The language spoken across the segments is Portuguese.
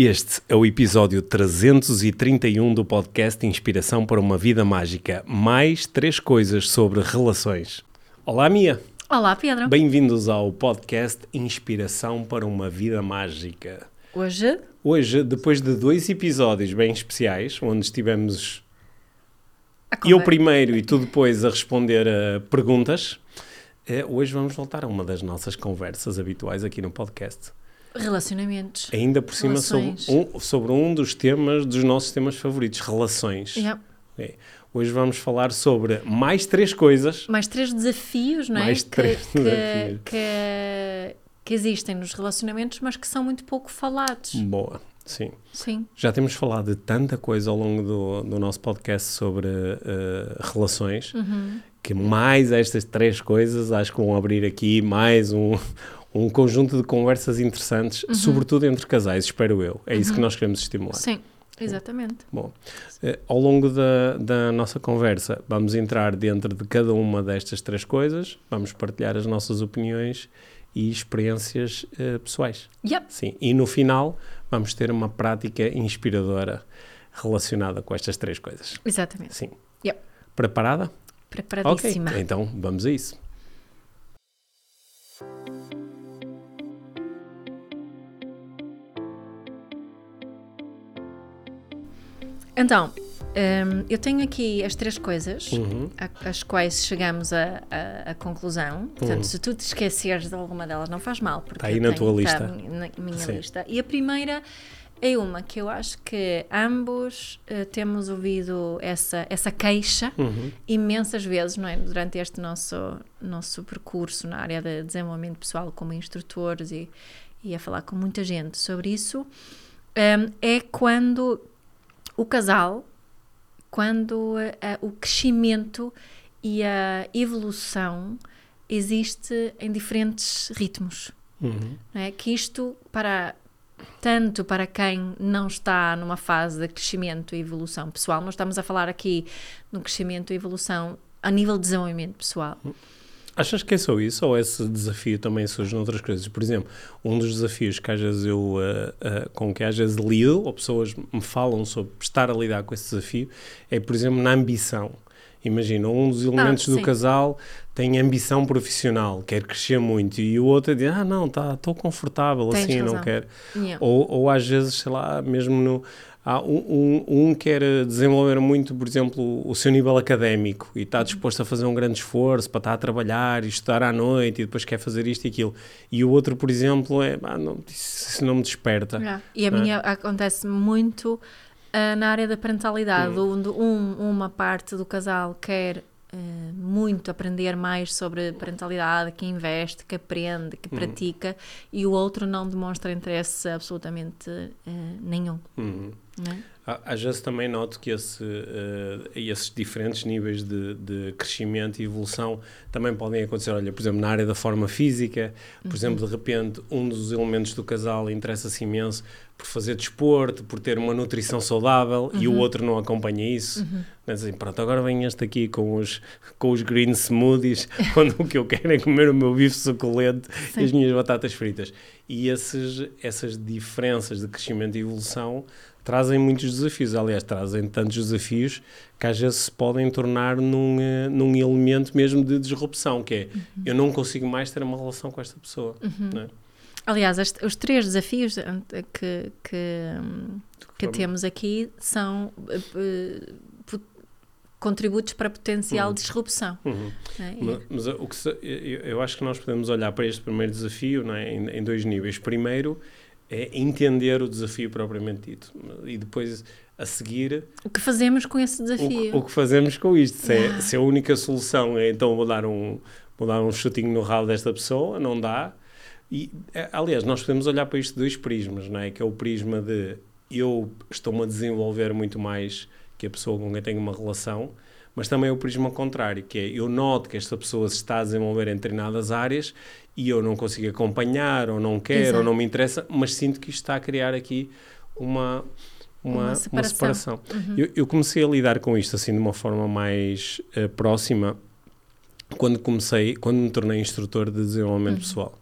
Este é o episódio 331 do podcast Inspiração para uma Vida Mágica. Mais três coisas sobre relações. Olá, Mia. Olá, Pedro. Bem-vindos ao podcast Inspiração para uma Vida Mágica. Hoje? Hoje, depois de dois episódios bem especiais, onde estivemos eu primeiro e tu depois a responder a perguntas, eh, hoje vamos voltar a uma das nossas conversas habituais aqui no podcast. Relacionamentos. Ainda por cima sobre um, sobre um dos temas, dos nossos temas favoritos, relações. Yeah. Ok. Hoje vamos falar sobre mais três coisas. Mais três desafios, não é? Mais Que- três que, desafios. Que, que existem nos relacionamentos, mas que são muito pouco falados. Boa, sim. Sim. Já temos falado de tanta coisa ao longo do, do nosso podcast sobre eh, relações, Uhum. que mais estas três coisas acho que vão abrir aqui mais um, um conjunto de conversas interessantes, Uhum. sobretudo entre casais, espero eu. É isso que nós queremos estimular. Sim, exatamente. Bom, eh, ao longo da, da nossa conversa, vamos entrar dentro de cada uma destas três coisas, vamos partilhar as nossas opiniões e experiências eh, pessoais. Yep. Sim, e no final vamos ter uma prática inspiradora relacionada com estas três coisas. Exatamente. Sim. Yep. Preparada? Preparadíssima. Ok, então vamos a isso. Então, hum, eu tenho aqui as três coisas Uhum. a- às quais chegamos à a, a conclusão. Portanto, Uhum. se tu te esqueceres de alguma delas, não faz mal. Porque Tá aí na tua tá lista. na minha- na minha Sim. lista. E a primeira é uma que eu acho que ambos eh, temos ouvido essa, essa queixa Uhum. imensas vezes, não é? Durante este nosso, nosso percurso na área de desenvolvimento pessoal como instrutores e, e a falar com muita gente sobre isso, hum, é quando o casal, quando eh, o crescimento e a evolução existe em diferentes ritmos. Uhum. não é? Que isto, para tanto para quem não está numa fase de crescimento e evolução pessoal, nós estamos a falar aqui no crescimento e evolução a nível de desenvolvimento pessoal. Achas que é só isso ou esse desafio também surge noutras coisas? Por exemplo, um dos desafios que às vezes eu, ah, ah, com que às vezes lido, ou pessoas me falam sobre estar a lidar com esse desafio, é, por exemplo, na ambição. Imagina, um dos elementos do sim. casal tem ambição profissional, quer crescer muito, e o outro diz, ah não, tá, estou confortável Tens assim, não razão. quero. Yeah. Ou, ou às vezes, sei lá, mesmo no. Há um, um, um quer desenvolver muito, por exemplo, o seu nível académico e está disposto a fazer um grande esforço para estar a trabalhar e estudar à noite e depois quer fazer isto e aquilo. E o outro, por exemplo, é, ah, não, isso não me desperta. Yeah. E a não é? minha acontece muito ah, na área da parentalidade, Hum. onde um, uma parte do casal quer ah, muito aprender mais sobre parentalidade, que investe, que aprende, que pratica, e o outro não demonstra interesse absolutamente ah, nenhum. Uhum. não é? Á- Às vezes também noto que esse, eh, esses diferentes níveis de, de crescimento e evolução também podem acontecer. Olha, por exemplo, na área da forma física, por exemplo, de repente, um dos elementos do casal interessa-se imenso por fazer desporto, por ter uma nutrição saudável e o outro não acompanha isso. É assim, pronto, agora vem este aqui com os, com os green smoothies, quando o que eu quero é comer o meu bife suculento e as minhas batatas fritas. E esses, essas diferenças de crescimento e evolução trazem muitos desafios. Aliás, trazem tantos desafios que às vezes se podem tornar num, eh, num elemento mesmo de disrupção, que é eu não consigo mais ter uma relação com esta pessoa. não é? Aliás, as- os três desafios eh, que, que, que temos aqui são eh, contributos para potencial disrupção. Uhum. é? E- Ma- Mas, o que se- eu, eu acho que nós podemos olhar para este primeiro desafio não é? em, em dois níveis. Primeiro é entender o desafio propriamente dito e depois a seguir O que fazemos com esse o, desafio? que- o que fazemos com isto. Se, é- Ah. se a única solução é então vou dar um, vou dar um chutinho no rabo desta pessoa, não dá. E, eh, aliás, nós podemos olhar para isto de dois prismas, não é? Que é o prisma de eu estou-me a desenvolver muito mais que a pessoa com quem tenho uma relação, mas também é o prisma contrário, que é eu noto que esta pessoa se está a desenvolver em determinadas áreas e eu não consigo acompanhar, ou não quero, Exato. ou não me interessa, mas sinto que isto está a criar aqui uma, uma, Uma uma separação. separação. Eu, eu comecei a lidar com isto assim de uma forma mais eh, próxima quando comecei, quando me tornei instrutor de desenvolvimento pessoal,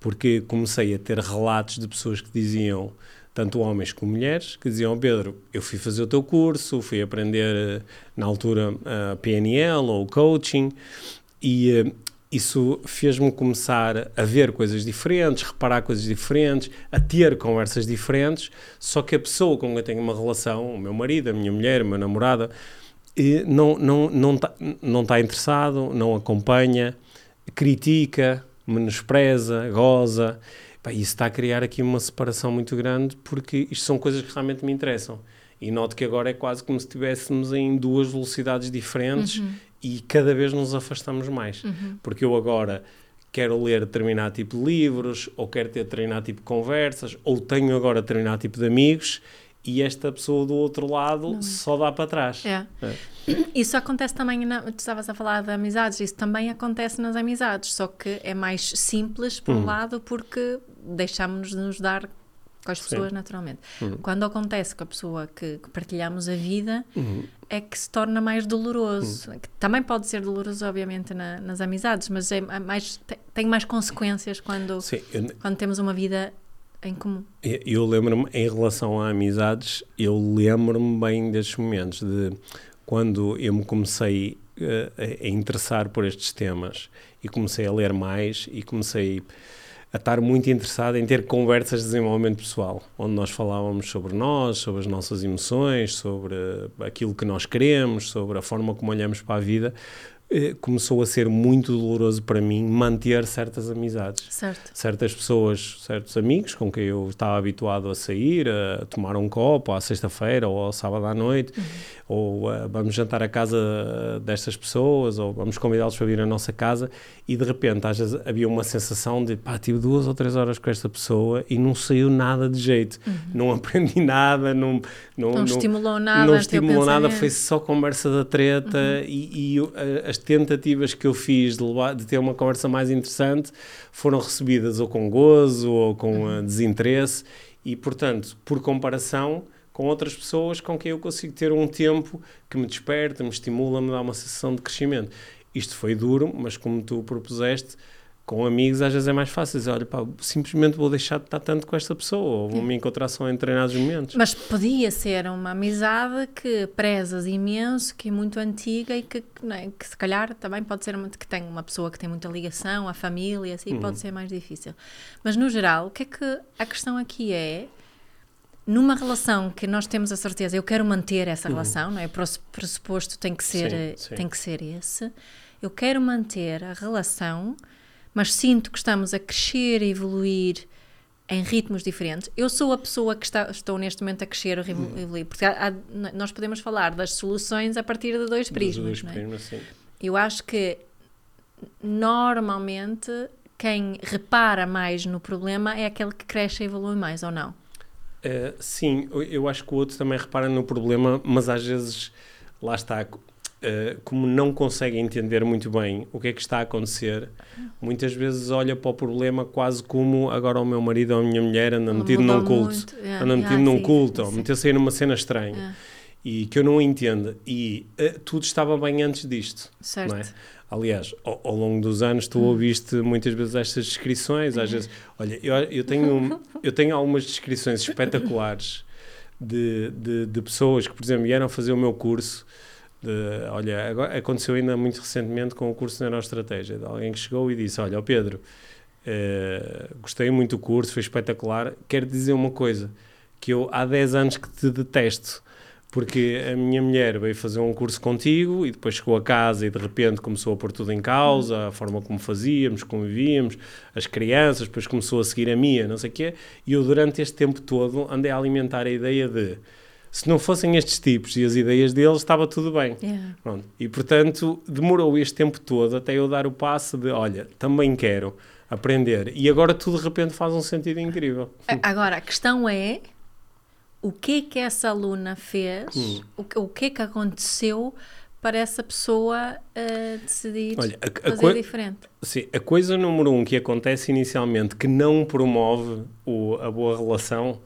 porque comecei a ter relatos de pessoas que diziam tanto homens como mulheres, que diziam: Pedro, eu fui fazer o teu curso, fui aprender eh, na altura a PNL ou coaching, e eh, isso fez-me começar a ver coisas diferentes, reparar coisas diferentes, a ter conversas diferentes. Só que a pessoa com quem eu tenho uma relação, o meu marido, a minha mulher, a minha namorada, não não não está não tá interessado, não acompanha, critica, menospreza, goza. Pá, isso está a criar aqui uma separação muito grande porque isto são coisas que realmente me interessam. E noto que agora é quase como se estivéssemos em duas velocidades diferentes uhum. e cada vez nos afastamos mais. Uhum. Porque eu agora quero ler determinado tipo de livros, ou quero ter determinado tipo de conversas, ou tenho agora determinado tipo de amigos e esta pessoa do outro lado Não. só dá para trás. É. é. Isso acontece também, na, tu estavas a falar de amizades, isso também acontece nas amizades, só que é mais simples por um uhum. lado porque deixamos de nos dar com as pessoas Sim. naturalmente. Uhum. Quando acontece com a pessoa que, que partilhamos a vida, uhum. é que se torna mais doloroso. Uhum. Também pode ser doloroso, obviamente, na, nas amizades, mas é mais, tem, tem mais consequências quando, Sim, quando temos uma vida em comum. Eu, lembro-me, em relação a amizades, eu lembro-me bem destes momentos de quando eu me comecei uh, a interessar por estes temas e comecei a ler mais e comecei a estar muito interessado em ter conversas de desenvolvimento pessoal, onde nós falávamos sobre nós, sobre as nossas emoções, sobre aquilo que nós queremos, sobre a forma como olhamos para a vida, eh, começou a ser muito doloroso para mim manter certas amizades. Certo. Certas pessoas, certos amigos com quem eu estava habituado a sair, a tomar um copo à sexta-feira ou ao sábado à noite, uhum. ou uh, vamos jantar à casa destas pessoas, ou vamos convidá-los para vir à nossa casa, e de repente às vezes havia uma sensação de pá, tive duas ou três horas com esta pessoa e não saiu nada de jeito, uhum. não aprendi nada, não, não, não, não estimulou nada, não estimulou nada, foi só conversa da treta uhum. e, e as tentativas que eu fiz de, levar, de ter uma conversa mais interessante foram recebidas ou com gozo ou com uh, desinteresse e, portanto, por comparação com outras pessoas com quem eu consigo ter um tempo que me desperta, me estimula, me dá uma sensação de crescimento. Isto foi duro, mas como tu propuseste, com amigos às vezes é mais fácil dizer, olha pá, simplesmente vou deixar de estar tanto com esta pessoa ou vou me encontrar só em determinados momentos. Mas podia ser uma amizade que prezas imenso, que é muito antiga e que, é, que se calhar também pode ser uma, que tem uma pessoa que tem muita ligação, a família, assim, uhum. pode ser mais difícil. Mas no geral, o que é que a questão aqui é numa relação que nós temos a certeza, eu quero manter essa uhum. relação, não é? O pressuposto tem que ser, sim, sim. tem que ser esse. Eu quero manter a relação mas sinto que estamos a crescer e evoluir em ritmos diferentes. Eu sou a pessoa que está, estou neste momento a crescer e hum. evoluir, porque há, há, nós podemos falar das soluções a partir de dois prismas. Dois prismas sim. Eu acho que normalmente quem repara mais no problema é aquele que cresce e evolui mais, ou não? Uh, sim, eu acho que o outro também repara no problema, mas às vezes, lá está, uh, como não consegue entender muito bem o que é que está a acontecer, muitas vezes olha para o problema quase como agora o meu marido ou a minha mulher anda metido num culto, yeah. anda metido yeah, num sim, culto, ou meteu-se aí numa cena estranha. Yeah. E que eu não entendo. E uh, tudo estava bem antes disto. Certo. É? Aliás, ao, ao, longo dos anos tu ouviste muitas vezes estas descrições, às vezes, olha, eu, eu, tenho, eu tenho algumas descrições espetaculares de, de, de pessoas que, por exemplo, vieram fazer o meu curso de, olha, agora, aconteceu ainda muito recentemente com o curso de Neuroestratégia, de alguém que chegou e disse, olha, Pedro, eh, gostei muito do curso, foi espetacular, quero dizer uma coisa, que eu há 10 anos que te detesto, porque a minha mulher veio fazer um curso contigo e depois chegou a casa e de repente começou a pôr tudo em causa, a forma como fazíamos, convivíamos, as crianças, depois começou a seguir a minha, não sei o quê, e eu durante este tempo todo andei a alimentar a ideia de se não fossem estes tipos e as ideias deles, estava tudo bem. Yeah. Pronto. E, portanto, demorou este tempo todo até eu dar o passo de, olha, também quero aprender. E agora tudo de repente faz um sentido incrível. Agora, a questão é o que é que essa aluna fez, hum. o, o que é que aconteceu para essa pessoa uh, decidir Olha, a, a fazer diferente. Sim, a coisa número um que acontece inicialmente que não promove o, a boa relação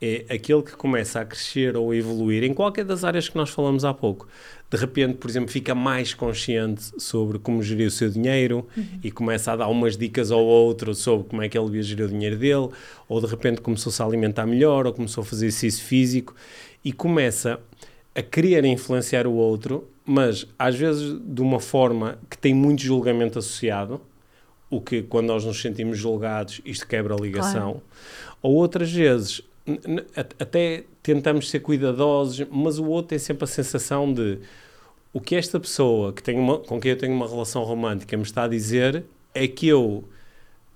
é aquele que começa a crescer ou a evoluir em qualquer das áreas que nós falamos há pouco. De repente, por exemplo, fica mais consciente sobre como gerir o seu dinheiro uhum. e começa a dar umas dicas ao outro sobre como é que ele devia gerir o dinheiro dele, ou de repente começou-se a alimentar melhor, ou começou a fazer exercício físico e começa a querer influenciar o outro, mas às vezes de uma forma que tem muito julgamento associado, o que quando nós nos sentimos julgados, isto quebra a ligação. Claro. Ou outras vezes até tentamos ser cuidadosos, mas o outro tem sempre a sensação de o que esta pessoa que tem uma, com quem eu tenho uma relação romântica me está a dizer é que eu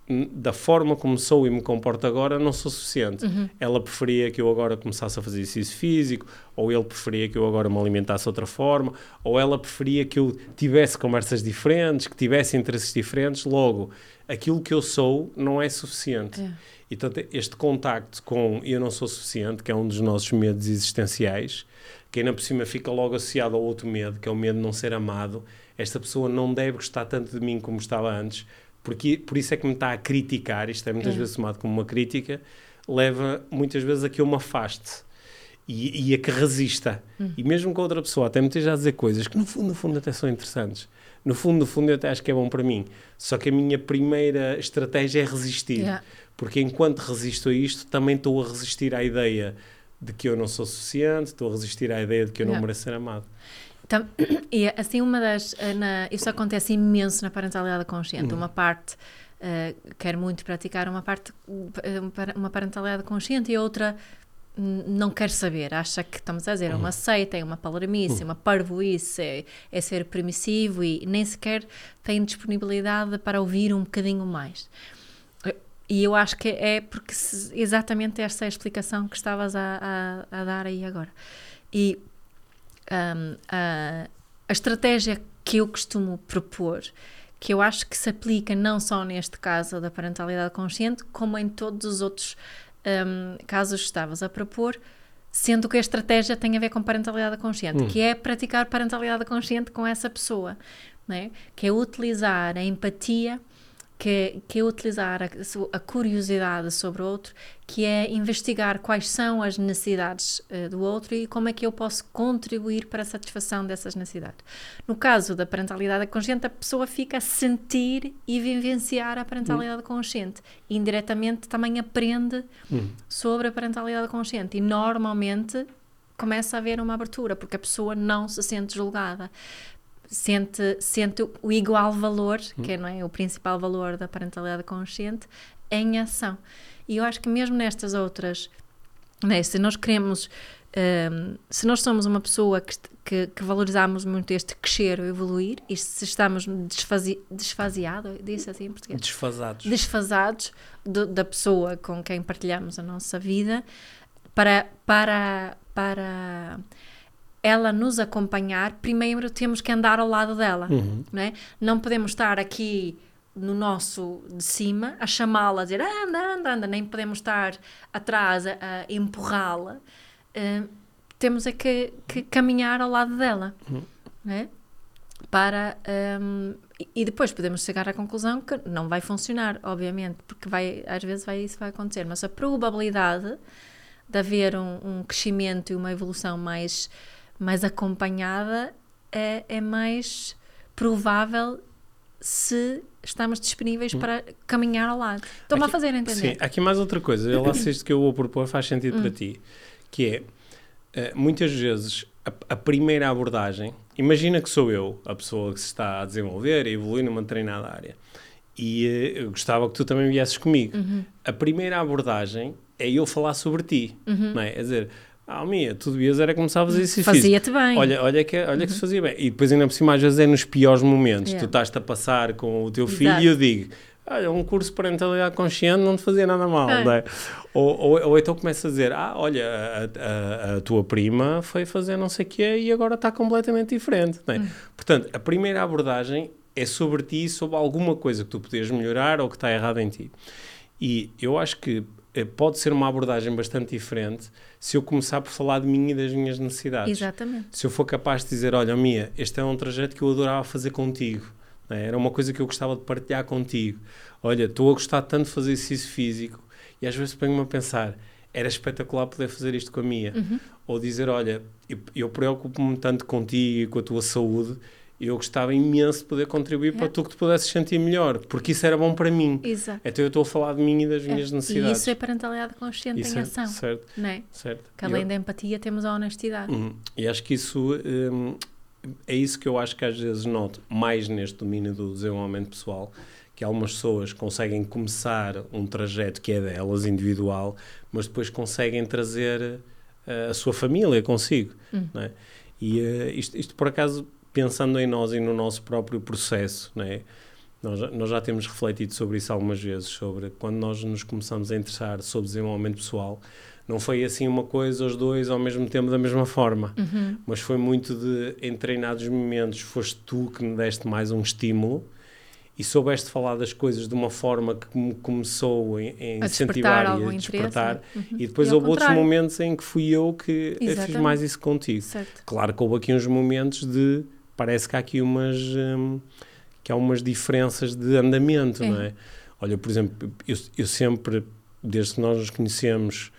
da forma como sou e me comporto agora, não sou suficiente. Uhum. Ela preferia que eu agora começasse a fazer exercício físico, ou ele preferia que eu agora me alimentasse de outra forma, ou ela preferia que eu tivesse conversas diferentes, que tivesse interesses diferentes. Logo, aquilo que eu sou não é suficiente. É. E, portanto, este contacto com eu não sou suficiente, que é um dos nossos medos existenciais, que ainda por cima fica logo associado ao outro medo, que é o medo de não ser amado, esta pessoa não deve gostar tanto de mim como estava antes, porque por isso é que me está a criticar, isto é muitas é. vezes tomado como uma crítica, leva muitas vezes a que eu me afaste e, e a que resista. Hum. E mesmo com outra pessoa, até me esteja a dizer coisas que no fundo, no fundo até são interessantes. No fundo, no fundo, eu até acho que é bom para mim. Só que a minha primeira estratégia é resistir. Yeah. Porque enquanto resisto a isto, também estou a resistir à ideia de que eu não sou suficiente, estou a resistir à ideia de que eu yeah. não mereço ser amado. Então, e assim, uma das. Eh, na, isso acontece imenso na parentalidade consciente. Uhum. Uma parte uh, quer muito praticar uma parte, eh, uma parentalidade consciente e outra não quer saber, acha que estamos a dizer é uma uhum. seita, é uma palermice, é uma parvoíce, é, é ser permissivo e nem sequer tem disponibilidade para ouvir um bocadinho mais. E eu acho que é porque se, exatamente esta é a explicação que estavas a, a, a dar aí agora. E um, a, a estratégia que eu costumo propor, que eu acho que se aplica não só neste caso da parentalidade consciente, como em todos os outros um, casos que estavas a propor, sendo que a estratégia tem a ver com parentalidade consciente, hum. que é praticar parentalidade consciente com essa pessoa, né? que é utilizar a empatia que, que é utilizar a, a, curiosidade sobre o outro, que é investigar quais são as necessidades uh, do outro e como é que eu posso contribuir para a satisfação dessas necessidades. No caso da parentalidade consciente, a pessoa fica a sentir e vivenciar a parentalidade hum. consciente. Indiretamente também aprende hum. sobre a parentalidade consciente. E normalmente começa a haver uma abertura, porque a pessoa não se sente julgada sente, sente o igual valor, hum. que é, não é o principal valor da parentalidade consciente, em ação. E eu acho que mesmo nestas outras, né, se nós queremos, um, se nós somos uma pessoa que, que, que, valorizamos muito este crescer ou evoluir, e se estamos desfazi, desfaseados, disse assim em português? Desfasados. Desfasados do, da pessoa com quem partilhamos a nossa vida, para, para, para ela nos acompanhar, primeiro temos que andar ao lado dela, uhum. né? não podemos estar aqui no nosso de cima a chamá-la, a dizer ah, anda, anda, anda, nem podemos estar atrás a, a empurrá-la. Uh, temos é que, que, caminhar ao lado dela, uhum. né? Para um, e depois podemos chegar à conclusão que não vai funcionar, obviamente, porque vai, às vezes vai, isso vai acontecer, mas a probabilidade de haver um, um crescimento e uma evolução mais mais acompanhada é, é mais provável se estamos disponíveis hum. para caminhar ao lado. Estou-me a fazer entender. Sim, aqui mais outra coisa. Eu sei isto que eu vou propor faz sentido hum. para ti, que é, uh, muitas vezes, a, a, primeira abordagem, imagina que sou eu, a pessoa que se está a desenvolver e evoluir numa determinada área, e uh, eu gostava que tu também viesses comigo. Uhum. A primeira abordagem é eu falar sobre ti, uhum. não é? É dizer, ah, minha, tu devias era começar a fazer isso Fazia-te bem. Olha, olha, que, olha uhum. que se fazia bem. E depois ainda por cima às vezes é nos piores momentos. Yeah. Tu estás-te a passar com o teu Exato. filho e eu digo, olha, um curso de parentalidade consciente não te fazia nada mal, é. não é? Ou, ou, ou, então começa a dizer, ah, olha, a, a, a, tua prima foi fazer não sei o quê e agora está completamente diferente, não é? Uhum. Portanto, a primeira abordagem é sobre ti, sobre alguma coisa que tu podes melhorar ou que está errado em ti. E eu acho que pode ser uma abordagem bastante diferente se eu começar por falar de mim e das minhas necessidades. Exatamente. Se eu for capaz de dizer, olha, Mia, este é um trajeto que eu adorava fazer contigo. É? Era uma coisa que eu gostava de partilhar contigo. Olha, estou a gostar tanto de fazer exercício físico e às vezes ponho-me a pensar, era espetacular poder fazer isto com a Mia. Ou dizer, olha, eu, eu preocupo-me tanto contigo e com a tua saúde, eu gostava imenso de poder contribuir para tu que te pudesses sentir melhor, porque isso era bom para mim. Exato. Então eu estou a falar de mim e das minhas E necessidades. isso é parentalidade consciente Isso em é- ação. certo, Não é? certo. Que além Eu- da empatia temos a honestidade. Uhum. E acho que isso hum, é isso que eu acho que às vezes noto mais neste domínio do desenvolvimento pessoal, que algumas pessoas conseguem começar um trajeto que é delas, individual, mas depois conseguem trazer eh, a sua família consigo. não é? E eh, isto, isto, por acaso, pensando em nós e no nosso próprio processo, não é? Nós, já- nós já temos refletido sobre isso algumas vezes, sobre quando nós nos começamos a interessar sobre desenvolvimento pessoal, não foi assim uma coisa, os dois ao mesmo tempo da mesma forma, Uhum. mas foi muito de, em treinados momentos, foste tu que me deste mais um estímulo e soubeste falar das coisas de uma forma que me começou a, a A incentivar e algum a despertar. Uhum. E depois E houve outros contrário. momentos em que fui eu que eh, fiz Exatamente. mais isso contigo. Certo. Claro que houve aqui uns momentos de. Parece que há aqui umas. hum, que há umas diferenças de andamento, É. não é? Olha, por exemplo, eu, eu sempre, desde que nós nos conhecemos,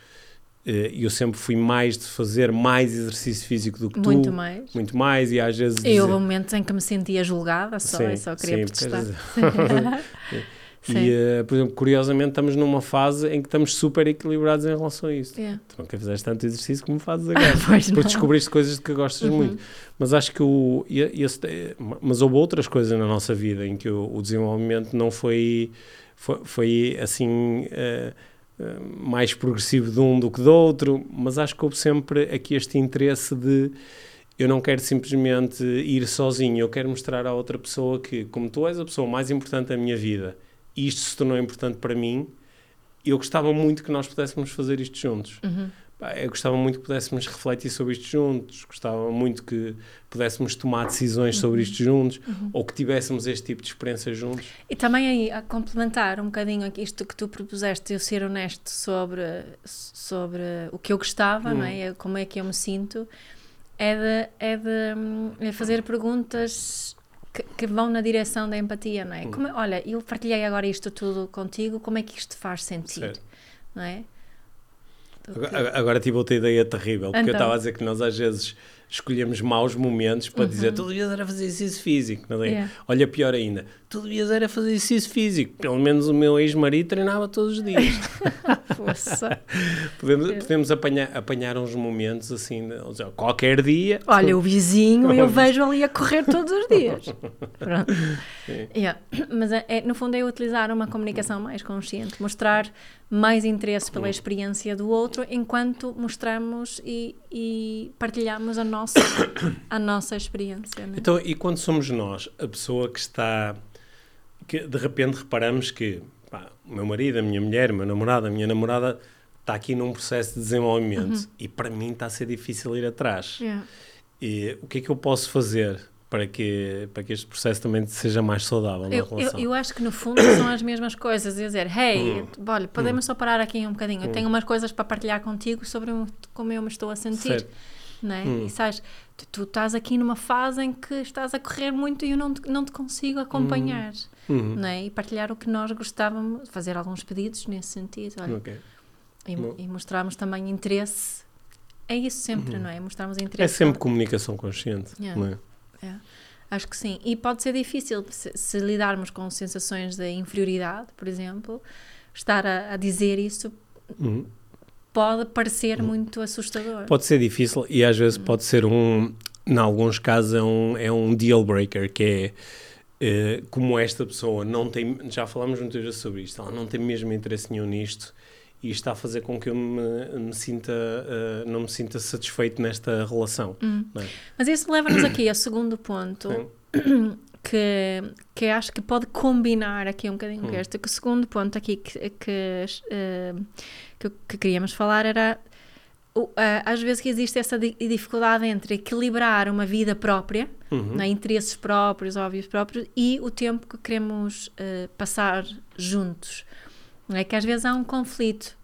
eh, eu sempre fui mais de fazer mais exercício físico do que tu. Muito mais. Muito mais, e às vezes. E dizer- houve momentos em que me sentia julgada só Sim, só queria sim, protestar. Sim. E, eh, por exemplo, curiosamente, estamos numa fase em que estamos super equilibrados em relação a isso. Yeah. Tu nunca fizeste tanto exercício como fazes agora. Pois porque não. descobriste coisas de que gostas Uhum. muito. Mas acho que o. esse- eh, mas houve outras coisas na nossa vida em que o, o desenvolvimento não foi. Foi, foi assim. eh, mais progressivo de um do que do outro, mas acho que houve sempre aqui este interesse de eu não quero simplesmente ir sozinho, eu quero mostrar à outra pessoa que, como tu és a pessoa mais importante da minha vida, e isto se tornou importante para mim, eu gostava muito que nós pudéssemos fazer isto juntos. Uhum. Eu gostava muito que pudéssemos refletir sobre isto juntos, gostava muito que pudéssemos tomar decisões sobre isto juntos, ou que tivéssemos este tipo de experiência juntos. E também aí, a complementar um bocadinho isto que tu propuseste, eu ser honesto sobre, sobre o que eu gostava, Hum. não é? Como é que eu me sinto, é de, é de hum, é fazer perguntas que, vão na direção da empatia, não Hum. é? Como, olha, eu partilhei agora isto tudo contigo, como é que isto te faz sentir, Certo. não é? Agora, agora tive outra ideia terrível, porque eu Então. estava a dizer que nós às vezes escolhemos maus momentos para dizer Uhum. tu devias era fazer exercício físico. Não é? Yeah. Olha, pior ainda, tu devias era fazer exercício físico. Pelo menos o meu ex-marido treinava todos os dias. Força. podemos podemos apanhar, apanhar uns momentos assim, seja, qualquer dia. Olha, o vizinho eu vejo ali a correr todos os dias. Pronto. Yeah. Mas é, é, no fundo é utilizar uma comunicação mais consciente, mostrar mais interesse pela experiência do outro enquanto mostramos e, e partilhamos a nossa, a nossa experiência. Né? Então, e quando somos nós, a pessoa que está. que de repente reparamos que pá, o meu marido, a minha mulher, o meu namorado, a minha namorada está aqui num processo de desenvolvimento e para mim está a ser difícil ir atrás. Yeah. E o que é que eu posso fazer para que, para que este processo também seja mais saudável na Eu, eu, relação? eu acho que no fundo são as mesmas coisas. É dizer, hey, Hum. olha, podemos só parar aqui um bocadinho. Eu tenho umas coisas para partilhar contigo sobre como eu me estou a sentir. Certo. Não é? Hum. E sabes, tu, tu estás aqui numa fase em que estás a correr muito e eu não te, não te consigo acompanhar. Uhum. Não é? E partilhar o que nós gostávamos, fazer alguns pedidos nesse sentido. Olha, Ok. e, Bom. e mostrarmos também interesse. É isso sempre, não é? Mostrarmos interesse. É sempre comunicação consciente. Yeah. Não é? É, acho que sim. E pode ser difícil se, se lidarmos com sensações de inferioridade, por exemplo, estar a, a dizer isso Uhum. pode parecer muito assustador. Pode ser difícil e às vezes pode ser um, em alguns casos é um, é um deal breaker, que é eh, como esta pessoa não tem, já falámos muitas vezes sobre isto, ela não tem mesmo interesse nenhum nisto e está a fazer com que eu me, me sinta, eh, não me sinta satisfeito nesta relação. não é? Mas isso leva-nos aqui ao segundo ponto, Sim. que, que acho que pode combinar aqui um bocadinho com Hum. este, que o segundo ponto aqui que, que, eh, que, que queríamos falar era a- às vezes que existe essa di- dificuldade entre equilibrar uma vida própria, Uhum. né, interesses próprios, óbvios próprios, e o tempo que queremos eh, passar juntos. Não é que às vezes há um conflito.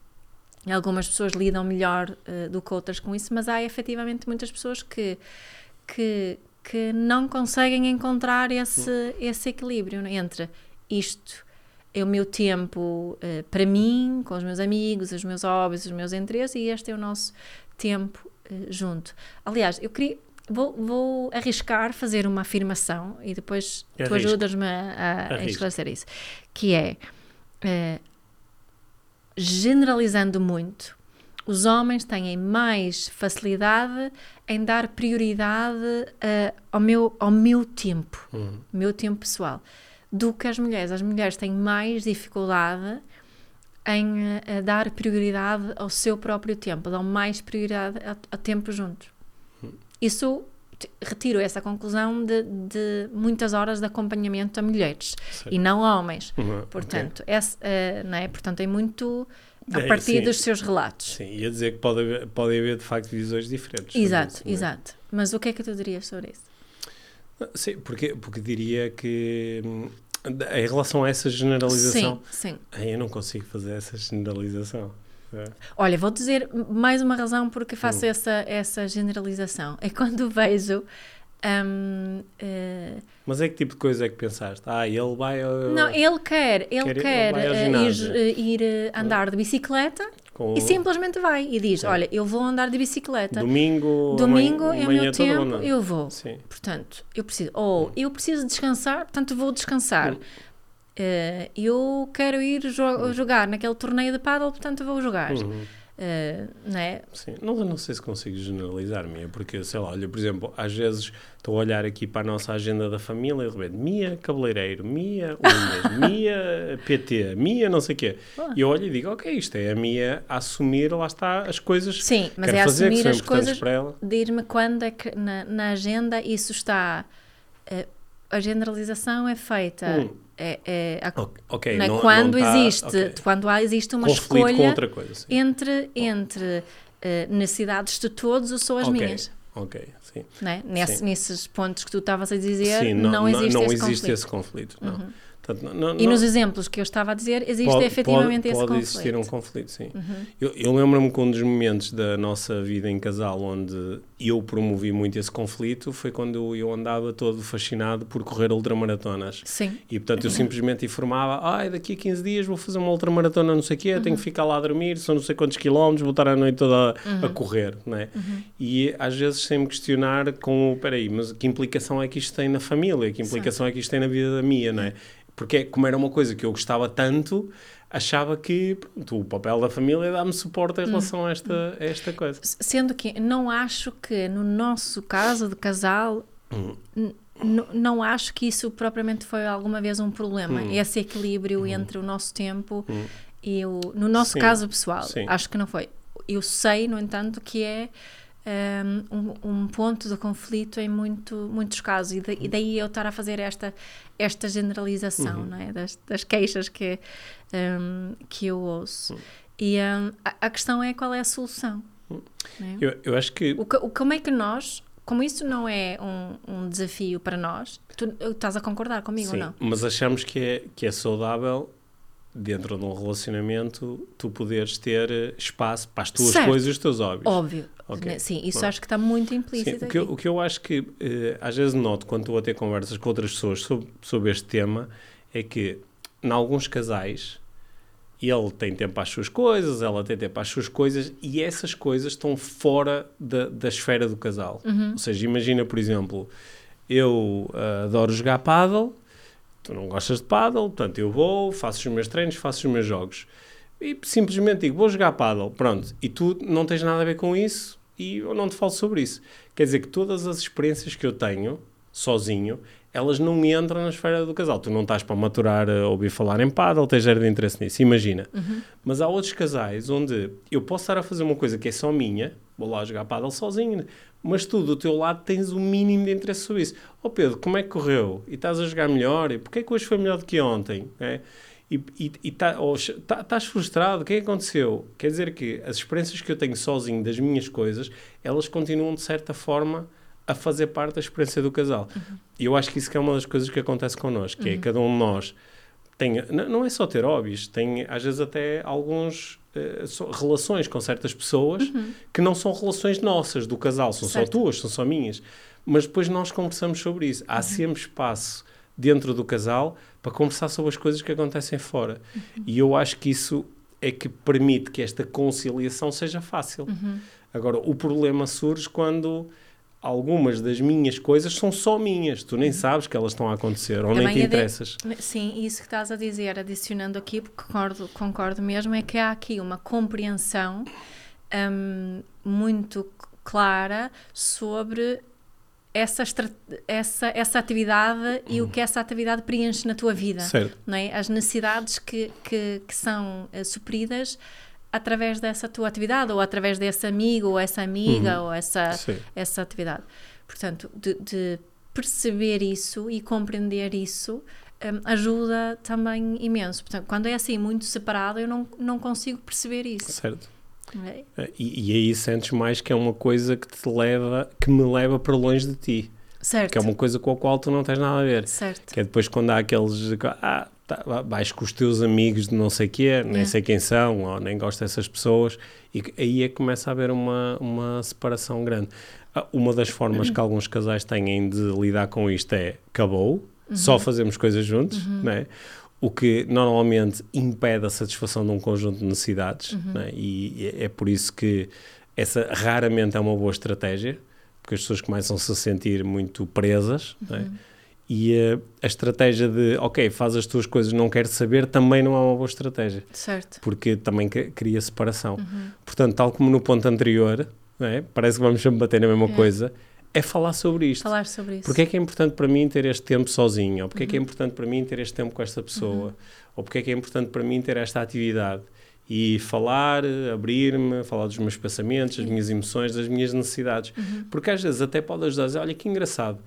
E Algumas pessoas lidam melhor eh, do que outras com isso, mas há efetivamente muitas pessoas que, que, que não conseguem encontrar esse, esse equilíbrio entre isto é o meu tempo uh, para mim, com os meus amigos, os meus hobbies, os meus interesses, e este é o nosso tempo uh, junto. Aliás, eu queria. Vou, vou, arriscar fazer uma afirmação e depois tu ajudas-me a, a, esclarecer isso. Que é, uh, generalizando muito, os homens têm mais facilidade em dar prioridade ao, meu, ao meu tempo, uhum. meu tempo pessoal do que as mulheres. As mulheres têm mais dificuldade em uh, dar prioridade ao seu próprio tempo, dão mais prioridade a, a tempo juntos. Hum. Isso retiro essa conclusão de, de, muitas horas de acompanhamento a mulheres e não a homens. Uhum, Portanto, okay. esse, uh, não é? Portanto, tem muito a é, partir sim, dos seus relatos. Sim, ia dizer que pode haver, pode haver de facto visões diferentes. Exato, isso, é? exato. Mas o que é que tu dirias sobre isso? Sim, porque, porque diria que hum, em relação a essa generalização, sim, sim. eu não consigo fazer essa generalização. É. Olha, vou dizer mais uma razão porque faço hum. essa, essa generalização. É quando vejo. Um, uh, eh, Mas é que tipo de coisa é que pensaste? Ah, ele vai. Uh, não, ele quer, ele quer, quer uh, ir, ir andar de bicicleta com... E simplesmente vai e diz: Olha, eu vou andar de bicicleta. Domingo, Domingo é o meu tempo, eu vou. Sim. Portanto, eu preciso. Ou hum. eu preciso descansar, portanto vou descansar. Hum. Uh, eu quero ir jo hum. jogar naquele torneio de paddle, portanto vou jogar. Uhum. Uh, não é? Sim, não, não sei se consigo generalizar, Mia, porque, sei lá, olha, por exemplo, às vezes estou a olhar aqui para a nossa agenda da família e de repente, Mia cabeleireiro, Mia unhas, Mia PT, Mia não sei o quê. Ah. E eu olho e digo, ok, isto é a Mia a assumir, lá está, as coisas Sim, mas é fazer, assumir as coisas, para ela. dir-me quando é que na, na agenda isso está... Uh, a generalização é feita... Hum é, é a, okay, não, é? quando não tá, existe okay. quando há, existe uma Conflito escolha coisa, entre entre uh, necessidades de todos ou só as okay. minhas ok sim, né? Nesse, sim. nesses pontos que tu estavas a dizer sim, não, não, existe, não esse, existe conflito. esse conflito não. Uhum. Portanto, não, e nos exemplos que eu estava a dizer, existe pode, efetivamente pode, esse pode conflito. Pode existir um conflito, sim. Uhum. Eu, eu lembro-me que um dos momentos da nossa vida em casal onde eu promovi muito esse conflito foi quando eu andava todo fascinado por correr ultramaratonas. Sim. E, portanto, eu uhum. simplesmente informava, ai, daqui a 15 dias vou fazer uma ultramaratona não sei o quê, uhum. tenho que ficar lá a dormir, são não sei quantos quilómetros, vou estar a noite toda a, a uhum. correr, não é? Uhum. E às vezes sem me questionar com, peraí, mas que implicação é que isto tem na família? Que implicação Sim. é que isto tem na vida da minha, não é? Porque como era uma coisa que eu gostava tanto, achava que pronto, o papel da família dá-me suporte em relação a, esta, a esta coisa. Sendo que não acho que no nosso caso de casal, hum. não acho que isso propriamente foi alguma vez um problema. Hum. Esse equilíbrio hum. entre o nosso tempo hum. e o. No nosso sim, caso pessoal, sim. acho que não foi. Eu sei, no entanto, que é um, um, ponto de conflito em muito, muitos casos e, de, e, daí eu estar a fazer esta, esta generalização uhum. não é? das, das queixas que, um, que eu ouço. Uhum. E um, a, a, questão é qual é a solução. Uhum. É? Eu, eu acho que... O, o, como é que nós, como isso não é um, desafio para nós, tu estás a concordar comigo Sim, ou não? mas achamos que é, que é saudável dentro de um relacionamento, tu poderes ter eh, espaço para as tuas certo. coisas e os teus hobbies. Óbvio. Okay. Sim, isso Bom. acho que está muito implícito Sim, o, que eu, o que eu acho que eh, às vezes noto quando estou a ter conversas com outras pessoas sobre, sobre este tema é que, em alguns casais, ele tem tempo para as suas coisas, ela tem tempo para as suas coisas e essas coisas estão fora da, da esfera do casal. Uhum. Ou seja, imagina, por exemplo, eu uh, adoro jogar paddle, tu não gostas de paddle, portanto eu vou, faço os meus treinos, faço os meus jogos. E simplesmente digo, vou jogar paddle, pronto. E tu não tens nada a ver com isso e eu não te falo sobre isso. Quer dizer que todas as experiências que eu tenho, sozinho, elas não entram na esfera do casal. Tu não estás para maturar a ouvir falar em paddle, tens de interesse nisso, imagina. Uhum. Mas há outros casais onde eu posso estar a fazer uma coisa que é só minha, vou lá jogar paddle sozinho, mas tu do teu lado tens o mínimo de interesse sobre isso. Ó oh Pedro, como é que correu? E estás a jogar melhor? E porquê é que hoje foi melhor do que ontem? É? E, tá, tá, estás frustrado? O que é que aconteceu? Quer dizer que as experiências que eu tenho sozinho das minhas coisas, elas continuam de certa forma a fazer parte da experiência do casal. Uhum. E eu acho que isso que é uma das coisas que acontece connosco, que é uhum. é cada um de nós tem, não é só ter hobbies, tem às vezes até alguns uh, relações com certas pessoas uhum. que não são relações nossas, do casal, são certo. só tuas, são só minhas. Mas depois nós conversamos sobre isso. Há uhum. sempre espaço dentro do casal para conversar sobre as coisas que acontecem fora. Uhum. E eu acho que isso é que permite que esta conciliação seja fácil. Uhum. Agora, o problema surge quando algumas das minhas coisas são só minhas, tu nem uhum. sabes que elas estão a acontecer ou Também nem te interessas. De... Sim, isso que estás a dizer, adicionando aqui, porque concordo, concordo mesmo, é que há aqui uma compreensão um, muito clara sobre essa, essa, essa atividade e o que essa atividade preenche na tua vida. Certo. Não é? As necessidades que, que, que são uh, supridas através dessa tua atividade, ou através desse amigo, ou essa amiga, uhum. ou essa, essa atividade. Portanto, de, de perceber isso e compreender isso um, ajuda também imenso. Portanto, quando é assim muito separado, eu não, não consigo perceber isso. Certo. É. E, e, aí sentes mais que é uma coisa que te leva, que me leva para longe de ti. Certo. Que é uma coisa com a qual tu não tens nada a ver. Certo. Que é depois quando há aqueles. Ah, tá, vais com os teus amigos de não sei quê, nem é. sei quem são, ou nem gosto dessas pessoas, e aí é que começa a haver uma, uma separação grande. Ah, uma das formas que alguns casais têm de lidar com isto é acabou, uhum. só fazemos coisas juntos, uhum. né? O que normalmente impede a satisfação de um conjunto de necessidades, uhum. né? e é por isso que essa raramente é uma boa estratégia, porque as pessoas começam-se a sentir muito presas, né? uhum. né? e a, a, estratégia de, ok, faz as tuas coisas, não quero saber, também não é uma boa estratégia. Certo. Porque também cria separação. Uhum. Portanto, tal como no ponto anterior, é? parece que vamos sempre bater na mesma é. coisa, é falar sobre isto. Falar sobre isso. Porque é que é importante para mim ter este tempo sozinho? Ou porque uhum. é que é uhum. importante para mim ter este tempo com esta pessoa? Uhum. Ou porque é que é importante para mim ter esta atividade? E falar, abrir-me, falar dos meus pensamentos, das minhas emoções, das minhas necessidades. Uhum. Porque às vezes até pode ajudar a dizer, olha que engraçado,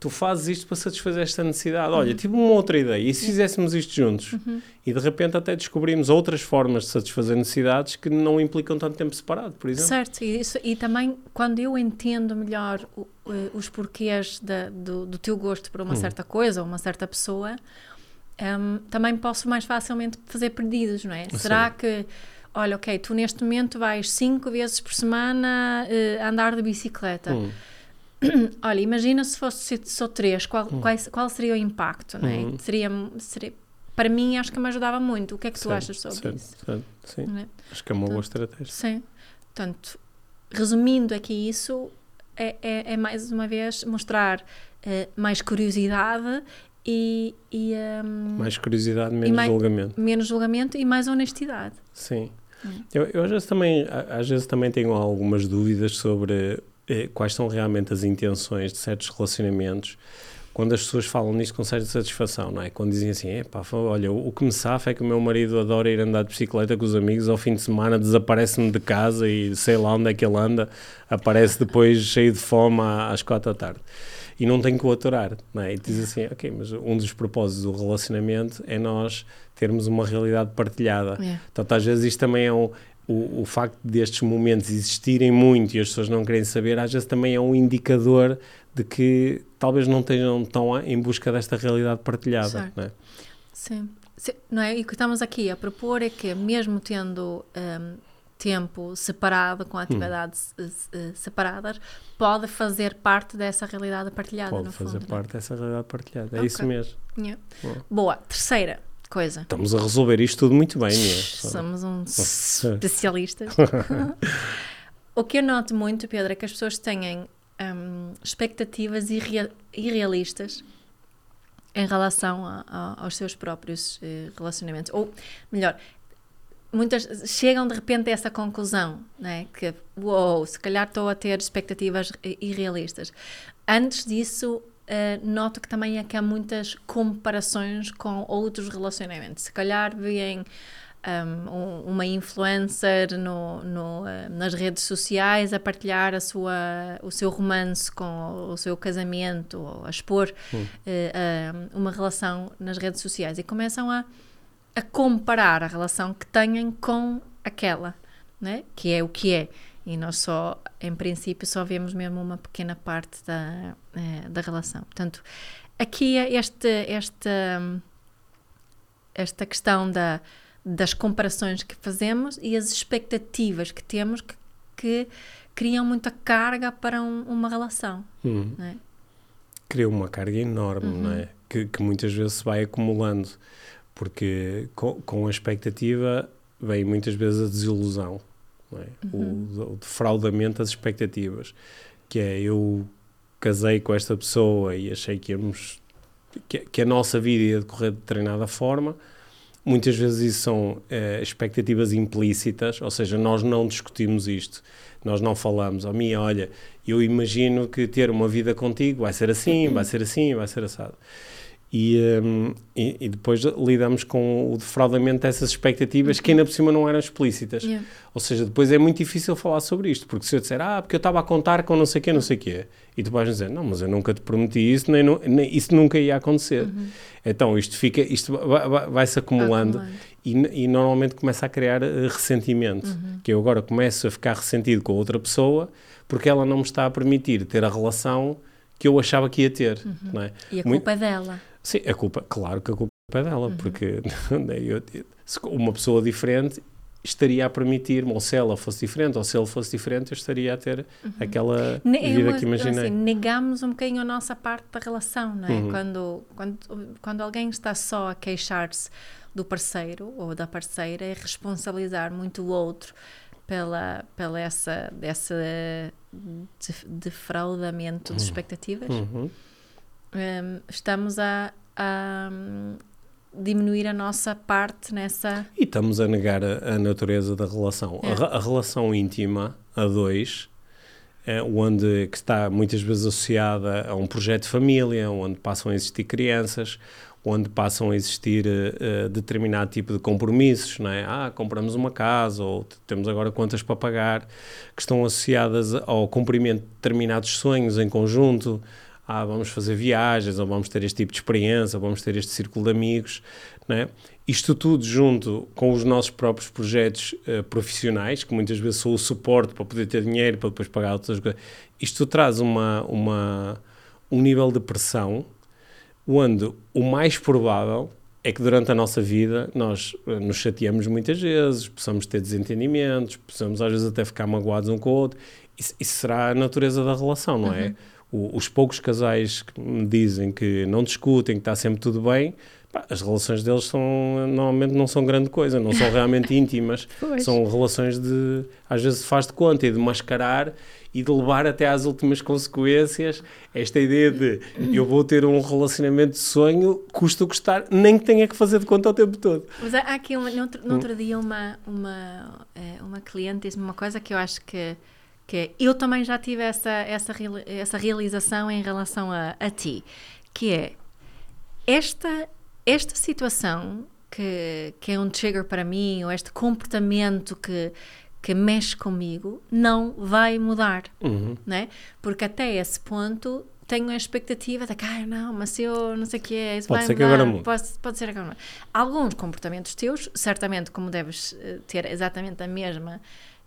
tu fazes isto para satisfazer esta necessidade. Olha, uhum. tive uma outra ideia, e se fizéssemos isto juntos? Uhum. E de repente até descobrimos outras formas de satisfazer necessidades que não implicam tanto tempo separado, por exemplo. Certo, e, isso, e também quando eu entendo melhor o, os porquês da, do, do, teu gosto por uma uhum. certa coisa ou uma certa pessoa, um, também posso mais facilmente fazer pedidos, não é? Será que olha, ok, tu neste momento vais cinco vezes por semana uh, andar de bicicleta. Hum. Olha, imagina se fosse só três, qual, hum. qual, qual seria o impacto, não é? Hum. Seria, seria, para mim, acho que me ajudava muito. O que é que tu achas sobre certo, isso? Certo, sim, é? acho que é uma boa estratégia. Sim, portanto, resumindo aqui isso, é, é, é mais uma vez mostrar uh, mais curiosidade e, e um, mais curiosidade, menos mais, julgamento. Menos julgamento e mais honestidade. Sim. Hum. Eu, eu às vezes também às vezes também tenho algumas dúvidas sobre quais são realmente as intenções de certos relacionamentos quando as pessoas falam nisto com certa satisfação, não é? Quando dizem assim, epá, olha, o que me safa é que o meu marido adora ir andar de bicicleta com os amigos, ao fim de semana desaparece-me de casa e sei lá onde é que ele anda, aparece depois cheio de fome às quatro da tarde. E não tem que o aturar, não é? E diz assim, ok, mas um dos propósitos do relacionamento é nós termos uma realidade partilhada. Yeah. É. Então, às vezes, isto também é um, o, o facto destes momentos existirem muito e as pessoas não querem saber, às vezes também é um indicador de que talvez não estejam tão em busca desta realidade partilhada. Não é? Sim. Sim. Não é? E o que estamos aqui a propor é que, mesmo tendo um, tempo separado, com atividades hum. separadas, pode fazer parte dessa realidade partilhada. Pode fazer fundo, é? parte dessa realidade partilhada. É okay. isso mesmo. Yeah. Boa. Terceira coisa. Estamos a resolver isto tudo muito bem, é? Somos uns especialistas. o que eu noto muito, Pedro, é que as pessoas têm um, expectativas irre irrealistas em relação a, a, aos seus próprios uh, relacionamentos. Ou, melhor, muitas chegam de repente a essa conclusão, né? que, uou, wow, se calhar estou a ter expectativas irrealistas. Antes disso, uh, noto que também é que há muitas comparações com outros relacionamentos. Se calhar veem um, uma influencer no, no, uh, nas redes sociais a partilhar a sua, o seu romance com o, seu casamento, ou a expor uh, uh, uma relação nas redes sociais e começam a, a comparar a relação que têm com aquela, né? que é o que é e nós só, em princípio, só vemos mesmo uma pequena parte da, é, da relação. Portanto, aqui é este, esta, esta questão da, das comparações que fazemos e as expectativas que temos que, que criam muita carga para um, uma relação. Uhum. É? Cria uma carga enorme, uhum. não é? que, que, muitas vezes se vai acumulando, porque com, com a expectativa vem muitas vezes a desilusão, é? uhum. o, o defraudamento das expectativas, que é eu casei com esta pessoa e achei que íamos que, que a nossa vida ia decorrer de determinada forma. Muitas vezes isso são eh, expectativas implícitas, ou seja, nós não discutimos isto, nós não falamos, a oh, mim, olha, eu imagino que ter uma vida contigo vai ser assim, vai ser assim, vai ser assado. E, um, e, e, depois lidamos com o defraudamento dessas expectativas que ainda por cima não eram explícitas. Yeah. Ou seja, depois é muito difícil falar sobre isto, porque se eu disser, ah, porque eu estava a contar com não sei o quê, não sei o quê, e tu vais dizer, não, mas eu nunca te prometi isso, nem, nem isso nunca ia acontecer. Uhum. Então isto fica, isto vai-se acumulando, acumulando. E, e, normalmente começa a criar uh, ressentimento, uhum. que eu agora começo a ficar ressentido com outra pessoa porque ela não me está a permitir ter a relação que eu achava que ia ter. Uhum. É? E a muito, culpa é dela. Sim, a culpa, claro que a culpa é dela, uhum. porque eu, uma pessoa diferente estaria a permitir-me, ou se ela fosse diferente, ou se ele fosse diferente, eu estaria a ter uhum. aquela ne é vida que imaginei. Assim, negamos um bocadinho a nossa parte da relação, não é? Uhum. Quando, quando, quando alguém está só a queixar-se do parceiro ou da parceira, é responsabilizar muito o outro pela, pela essa, essa defraudamento de uhum. expectativas. Uhum um, estamos a, a um, diminuir a nossa parte nessa. E estamos a negar a, a natureza da relação. É. A, a, relação íntima a dois, é, onde que está muitas vezes associada a um projeto de família, onde passam a existir crianças, onde passam a existir uh, determinado tipo de compromissos, não é? Ah, compramos uma casa ou temos agora contas para pagar, que estão associadas ao cumprimento de determinados sonhos em conjunto, ah, vamos fazer viagens, ou vamos ter este tipo de experiência, ou vamos ter este círculo de amigos, né? Isto tudo junto com os nossos próprios projetos uh, profissionais, que muitas vezes são o suporte para poder ter dinheiro, para depois pagar outras coisas, isto traz uma, uma, um nível de pressão onde o mais provável é que durante a nossa vida nós uh, nos chateamos muitas vezes, possamos ter desentendimentos, possamos às vezes até ficar magoados um com o outro. Isso, isso será a natureza da relação, não é? uhum. é? O, os poucos casais que me dizem que não discutem, que está sempre tudo bem, pá, as relações deles são normalmente não são grande coisa, não são realmente íntimas, pois. são relações de às vezes faz de conta e de mascarar e de levar até às últimas consequências esta ideia de eu vou ter um relacionamento de sonho, custa custar, nem que tenha que fazer de conta o tempo todo. Mas há aqui, uma, no, outro, no outro dia, uma, uma, eh, uma cliente disse-me uma coisa que eu acho que que é, eu também já tive essa, essa, essa realização em relação a, a ti, que é esta, esta situação que, que é um trigger para mim, ou este comportamento que, que mexe comigo, não vai mudar, uhum. né? Porque até esse ponto tenho a expectativa de que, ah, não, mas se eu não sei o que é, isso pode vai ser mudar, que agora mude. Pode, pode ser agora. Alguns comportamentos teus, certamente, como deves eh, ter exatamente a mesma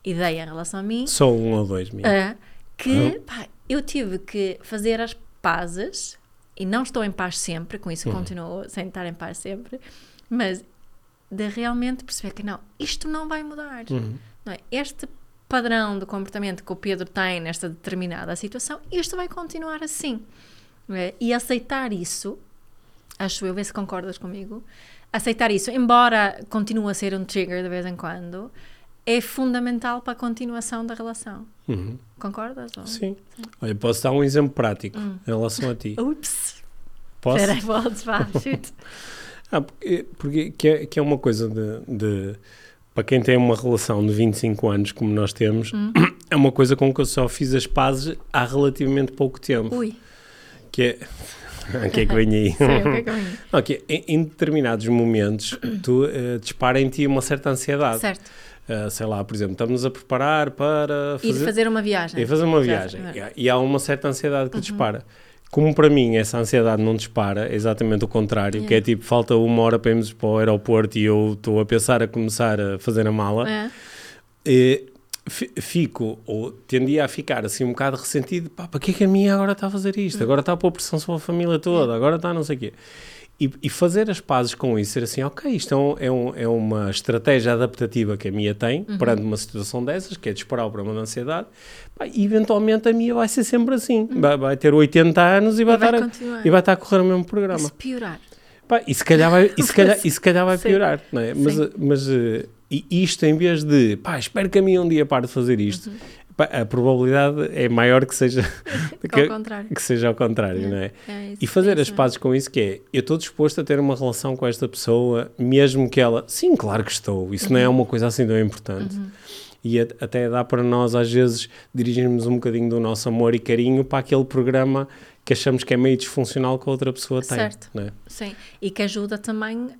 ideia em relação a mim. Só um ou dois mesmo. Uh, que uhum. pá, eu tive que fazer as pazes e não estou em paz sempre, com isso uhum. continuo sem estar em paz sempre, mas de realmente perceber que não, isto não vai mudar. Uhum. Não é? Este padrão de comportamento que o Pedro tem nesta determinada situação, isto vai continuar assim. É? E aceitar isso, acho eu, ver se concordas comigo, aceitar isso, embora continue a ser um trigger de vez em quando, é fundamental para a continuação da relação. Uhum. Concordas? Ou? Sim. Sim. Olha, posso dar um exemplo prático hum. em relação a ti. Ups! Posso? Espera voltes, vá, ah, porque, porque que, é, que é uma coisa de, de, Para quem tem uma relação de 25 anos, como nós temos, hum. é uma coisa com que eu só fiz as pazes há relativamente pouco tempo. Ui. Que é. O que é que vem aí? Sim, o que é que vem aí? em, em determinados momentos, tu uh, dispara em ti uma certa ansiedade. Certo Uh, sei lá, por exemplo, estamos a preparar para fazer... Ir fazer uma viagem. Ir fazer uma viagem. E, há uma certa ansiedade que uhum. dispara. Como para mim essa ansiedade não dispara, é exatamente o contrário, yeah. que é tipo, falta uma hora para irmos para o aeroporto e eu estou a pensar a começar a fazer a mala, é. e, fico, ou tendia a ficar assim um bocado ressentido, pá, para que é que a minha agora está a fazer isto? Uhum. Agora está a pôr pressão sobre a família toda, agora está não sei o quê. E, e fazer as pazes com isso, ser assim, ok, isto é, um- é, um- é uma estratégia adaptativa que a minha tem Uhum. perante uma situação dessas, que é disparar o problema da ansiedade, pá, e eventualmente a minha vai ser sempre assim. Vai, vai ter 80 anos e vai, Uhum. Vai estar, a- e vai estar a correr o mesmo programa. piorar? Pá, e se calhar vai, e se calhar, e se calhar vai Sim. piorar, não é? Mas, Sim. mas e isto em vez de, pá, espero que a mim um dia pare de fazer isto, Uhum. A probabilidade é maior que seja, Ao que, contrário. que seja ao contrário, não é? É isso, E fazer é as pazes com isso que é, eu estou disposto a ter uma relação com esta pessoa, mesmo que ela, sim, claro que estou, isso não é uma coisa assim tão importante. E a- até dá para nós, às vezes, dirigirmos um bocadinho do nosso amor e carinho para aquele programa que achamos que é meio disfuncional que a outra pessoa tem. Certo. é? Sim, e que ajuda também, t-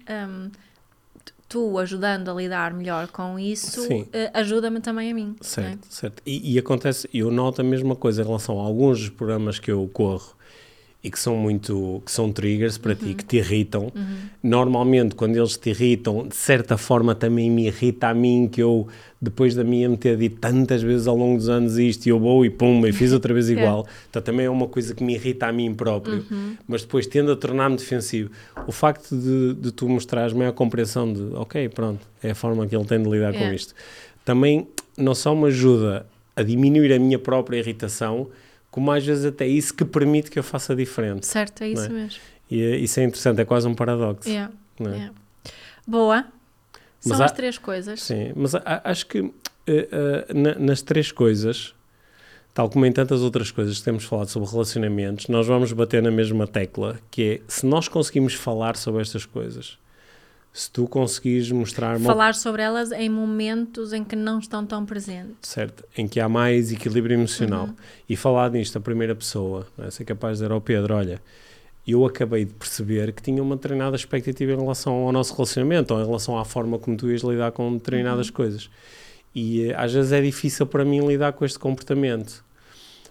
tu ajudando a lidar melhor com isso, eh, ajuda-me também a mim. Certo, não é? certo. E, e acontece, eu noto a mesma coisa em relação a alguns dos programas que eu corro e que são muito, que são triggers para Uhum. ti, que te irritam. Normalmente, quando eles te irritam, de certa forma também me irrita a mim, que eu, depois da minha me ter dito tantas vezes ao longo dos anos isto, e eu vou e pum, e fiz outra vez igual. Então também é uma coisa que me irrita a mim próprio, mas depois tendo a tornar-me defensivo. O facto de, de tu mostrares maior compreensão de, ok, pronto, é a forma que ele tem de lidar com Yeah. isto. Também não só me ajuda a diminuir a minha própria irritação, como às vezes até isso que permite que eu faça diferente. Certo, é isso Não mesmo. E é- isso é interessante, é quase um paradoxo. Yeah, é? yeah. Boa. São Mas as há- três coisas. Sim, mas a- acho que eh, eh, na- nas três coisas, tal como em tantas outras coisas que temos falado sobre relacionamentos, nós vamos bater na mesma tecla, que é se nós conseguimos falar sobre estas coisas, se tu conseguires mostrar Falar sobre elas em momentos em que não estão tão presentes. certo? Em que há mais equilíbrio emocional. E falar nisto a primeira pessoa, é? ser capaz de dizer ao Pedro, olha, eu acabei de perceber que tinha uma determinada expectativa em relação ao nosso relacionamento ou em relação à forma como tu ias lidar com determinadas coisas. E eh, às vezes é difícil para mim lidar com este comportamento.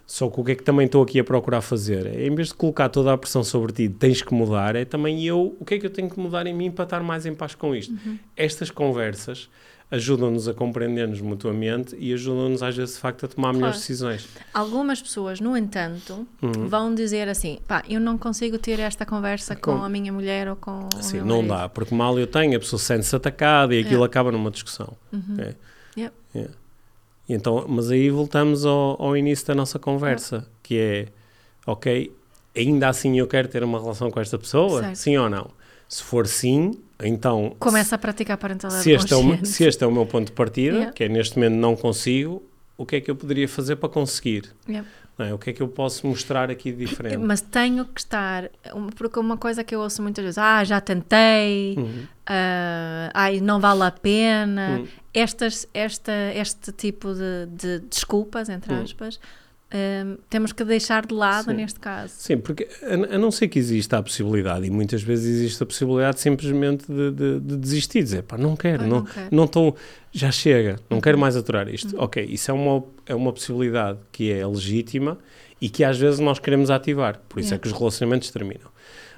Só que o que é que também estou aqui a procurar fazer? É, em vez de colocar toda a pressão sobre ti, tens que mudar, é também eu, o que é que eu tenho que mudar em mim para estar mais em paz com isto? Estas conversas ajudam-nos a compreender-nos mutuamente e ajudam-nos às vezes de facto a tomar melhores Claro. decisões. Algumas pessoas, no entanto, vão dizer assim: pá, eu não consigo ter esta conversa com, Com- a minha mulher ou com meu não marido." dá, porque mal eu tenho, a pessoa sente-se atacada e aquilo É. acaba numa discussão. É. Yep. É. Então, mas aí voltamos ao, ao início da nossa conversa, que é, ok, ainda assim eu quero ter uma relação com esta pessoa? Certo. Sim ou não? Se for sim, então Começa a praticar parentalidade se este, é o, se este é o meu ponto de partida, Yeah. que é neste momento não consigo, o que é que eu poderia fazer para conseguir? Yep. Não é? O que é que eu posso mostrar aqui de diferente? Mas tenho que estar, porque uma coisa que eu ouço muitas vezes, ah, já tentei, Uhum. ah, ai, não vale a pena. Uhum. Estas, esta, este tipo de, de desculpas, entre Uhum. Temos que deixar de lado Sim. neste caso. Sim, porque a, a não ser que exista a possibilidade, e muitas vezes existe a possibilidade simplesmente de, de, de desistir, dizer, pá, não quero, Ai, não, não quero. não estou, já chega, não quero Uhum. mais aturar isto. Ok, isso é uma, é uma possibilidade que é legítima e que às vezes nós queremos ativar, por isso é que os relacionamentos terminam.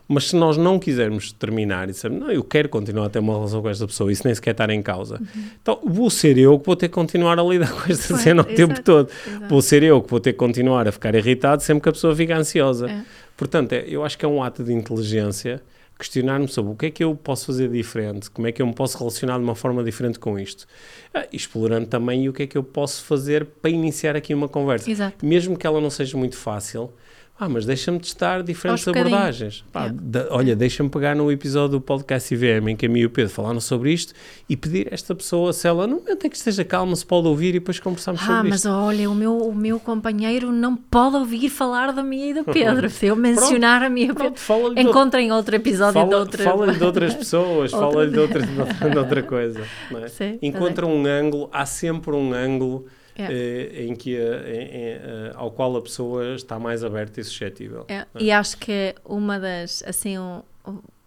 Mas se nós não quisermos terminar e dissermos, não, eu quero continuar a ter uma relação com esta pessoa, isso nem sequer estar em causa, então vou ser eu que vou ter que continuar a lidar com esta Pois, cena o tempo todo. exato. Vou ser eu que vou ter que continuar a ficar irritado sempre que a pessoa fica ansiosa. É. Portanto, é- eu acho que é um ato de inteligência questionar-me sobre o que é que eu posso fazer diferente, como é que eu me posso relacionar de uma forma diferente com isto. Ah, explorando também o que é que eu posso fazer para iniciar aqui uma conversa. Exato. Mesmo que ela não seja muito fácil, ah, mas deixa-me testar diferentes Aos abordagens. Pá, Yeah. da- olha, deixa-me pegar no episódio do podcast IVM em que a mim e o Pedro falaram sobre isto e pedir a esta pessoa se ela, no momento em que esteja calma, se pode ouvir e depois conversarmos Ah, sobre mas isto. olha, o meu, o meu companheiro não pode ouvir falar da minha e do Pedro. Se eu mencionar a minha Pedro. Pronto, de Encontrem outro episódio de Fala- outra. Fala-lhe de outras pessoas, fala-lhe de outra, de outra coisa. é? Sim, Encontra um ângulo, há sempre um ângulo É. eh, em que, eh, em- eh, ao qual a pessoa está mais aberta e suscetível. É, E acho que uma das, assim, um,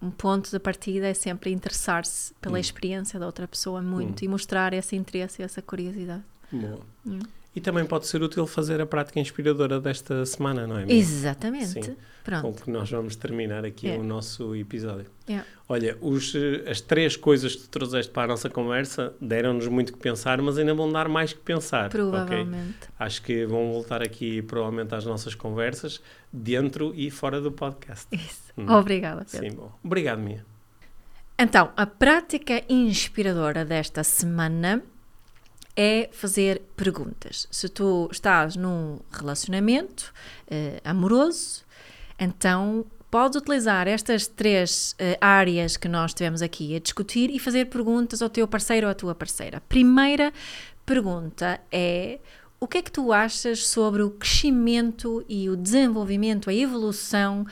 um ponto de partida é sempre interessar-se pela Hum. experiência da outra pessoa muito e mostrar esse interesse e essa curiosidade. Boa. Hum. E também pode ser útil fazer a prática inspiradora desta semana, não é? Mia? Exatamente. Sim. Pronto. Com que nós vamos terminar aqui É. o nosso episódio. Yeah. Olha, os, as três coisas que tu trouxeste para a nossa conversa deram-nos muito que pensar, mas ainda vão dar mais que pensar. Provavelmente. Acho que vão voltar aqui provavelmente às nossas conversas, dentro e fora do podcast. Isso. Hum. Obrigada, Pedro. Sim, bom. Obrigado, Mia. Então, a prática inspiradora desta semana é fazer perguntas. Se tu estás num relacionamento eh, amoroso, então podes utilizar estas três eh, áreas que nós tivemos aqui a discutir e fazer perguntas ao teu parceiro ou à tua parceira. Primeira pergunta é o que é que tu achas sobre o crescimento e o desenvolvimento, a evolução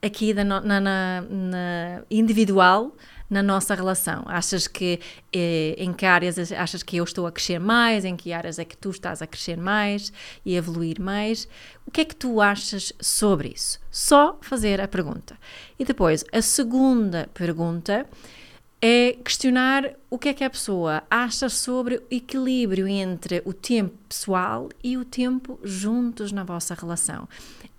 aqui da na, na- na individual na nossa relação? Achas que eh, em que áreas achas que eu estou a crescer mais? Em que áreas é que tu estás a crescer mais e evoluir mais? O que é que tu achas sobre isso? Só fazer a pergunta. E depois, a segunda pergunta é questionar o que é que a pessoa acha sobre o equilíbrio entre o tempo pessoal e o tempo juntos na vossa relação.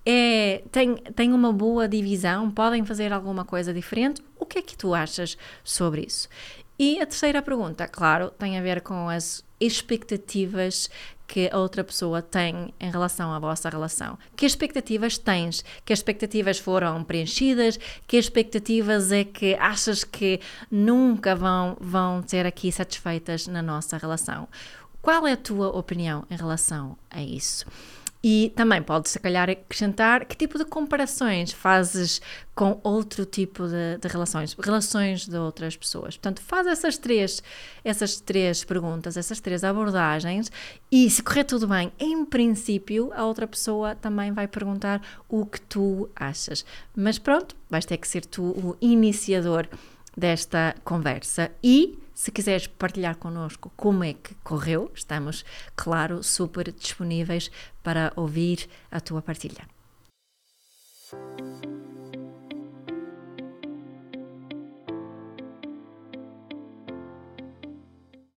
É, tem, tem uma boa divisão? Podem fazer alguma coisa diferente? O que é que tu achas sobre isso? E a terceira pergunta, claro, tem a ver com as expectativas que a outra pessoa tem em relação à vossa relação. Que expectativas tens? Que expectativas foram preenchidas? Que expectativas é que achas que nunca vão, vão ser aqui satisfeitas na nossa relação? Qual é a tua opinião em relação a isso? E também podes, se calhar, acrescentar que tipo de comparações fazes com outro tipo de, de relações, relações de outras pessoas. Portanto, faz essas três, essas três perguntas, essas três abordagens e, se correr tudo bem, em princípio, a outra pessoa também vai perguntar o que tu achas. Mas pronto, vais ter que ser tu o iniciador desta conversa e se quiseres partilhar connosco como é que correu, estamos, claro, super disponíveis para ouvir a tua partilha.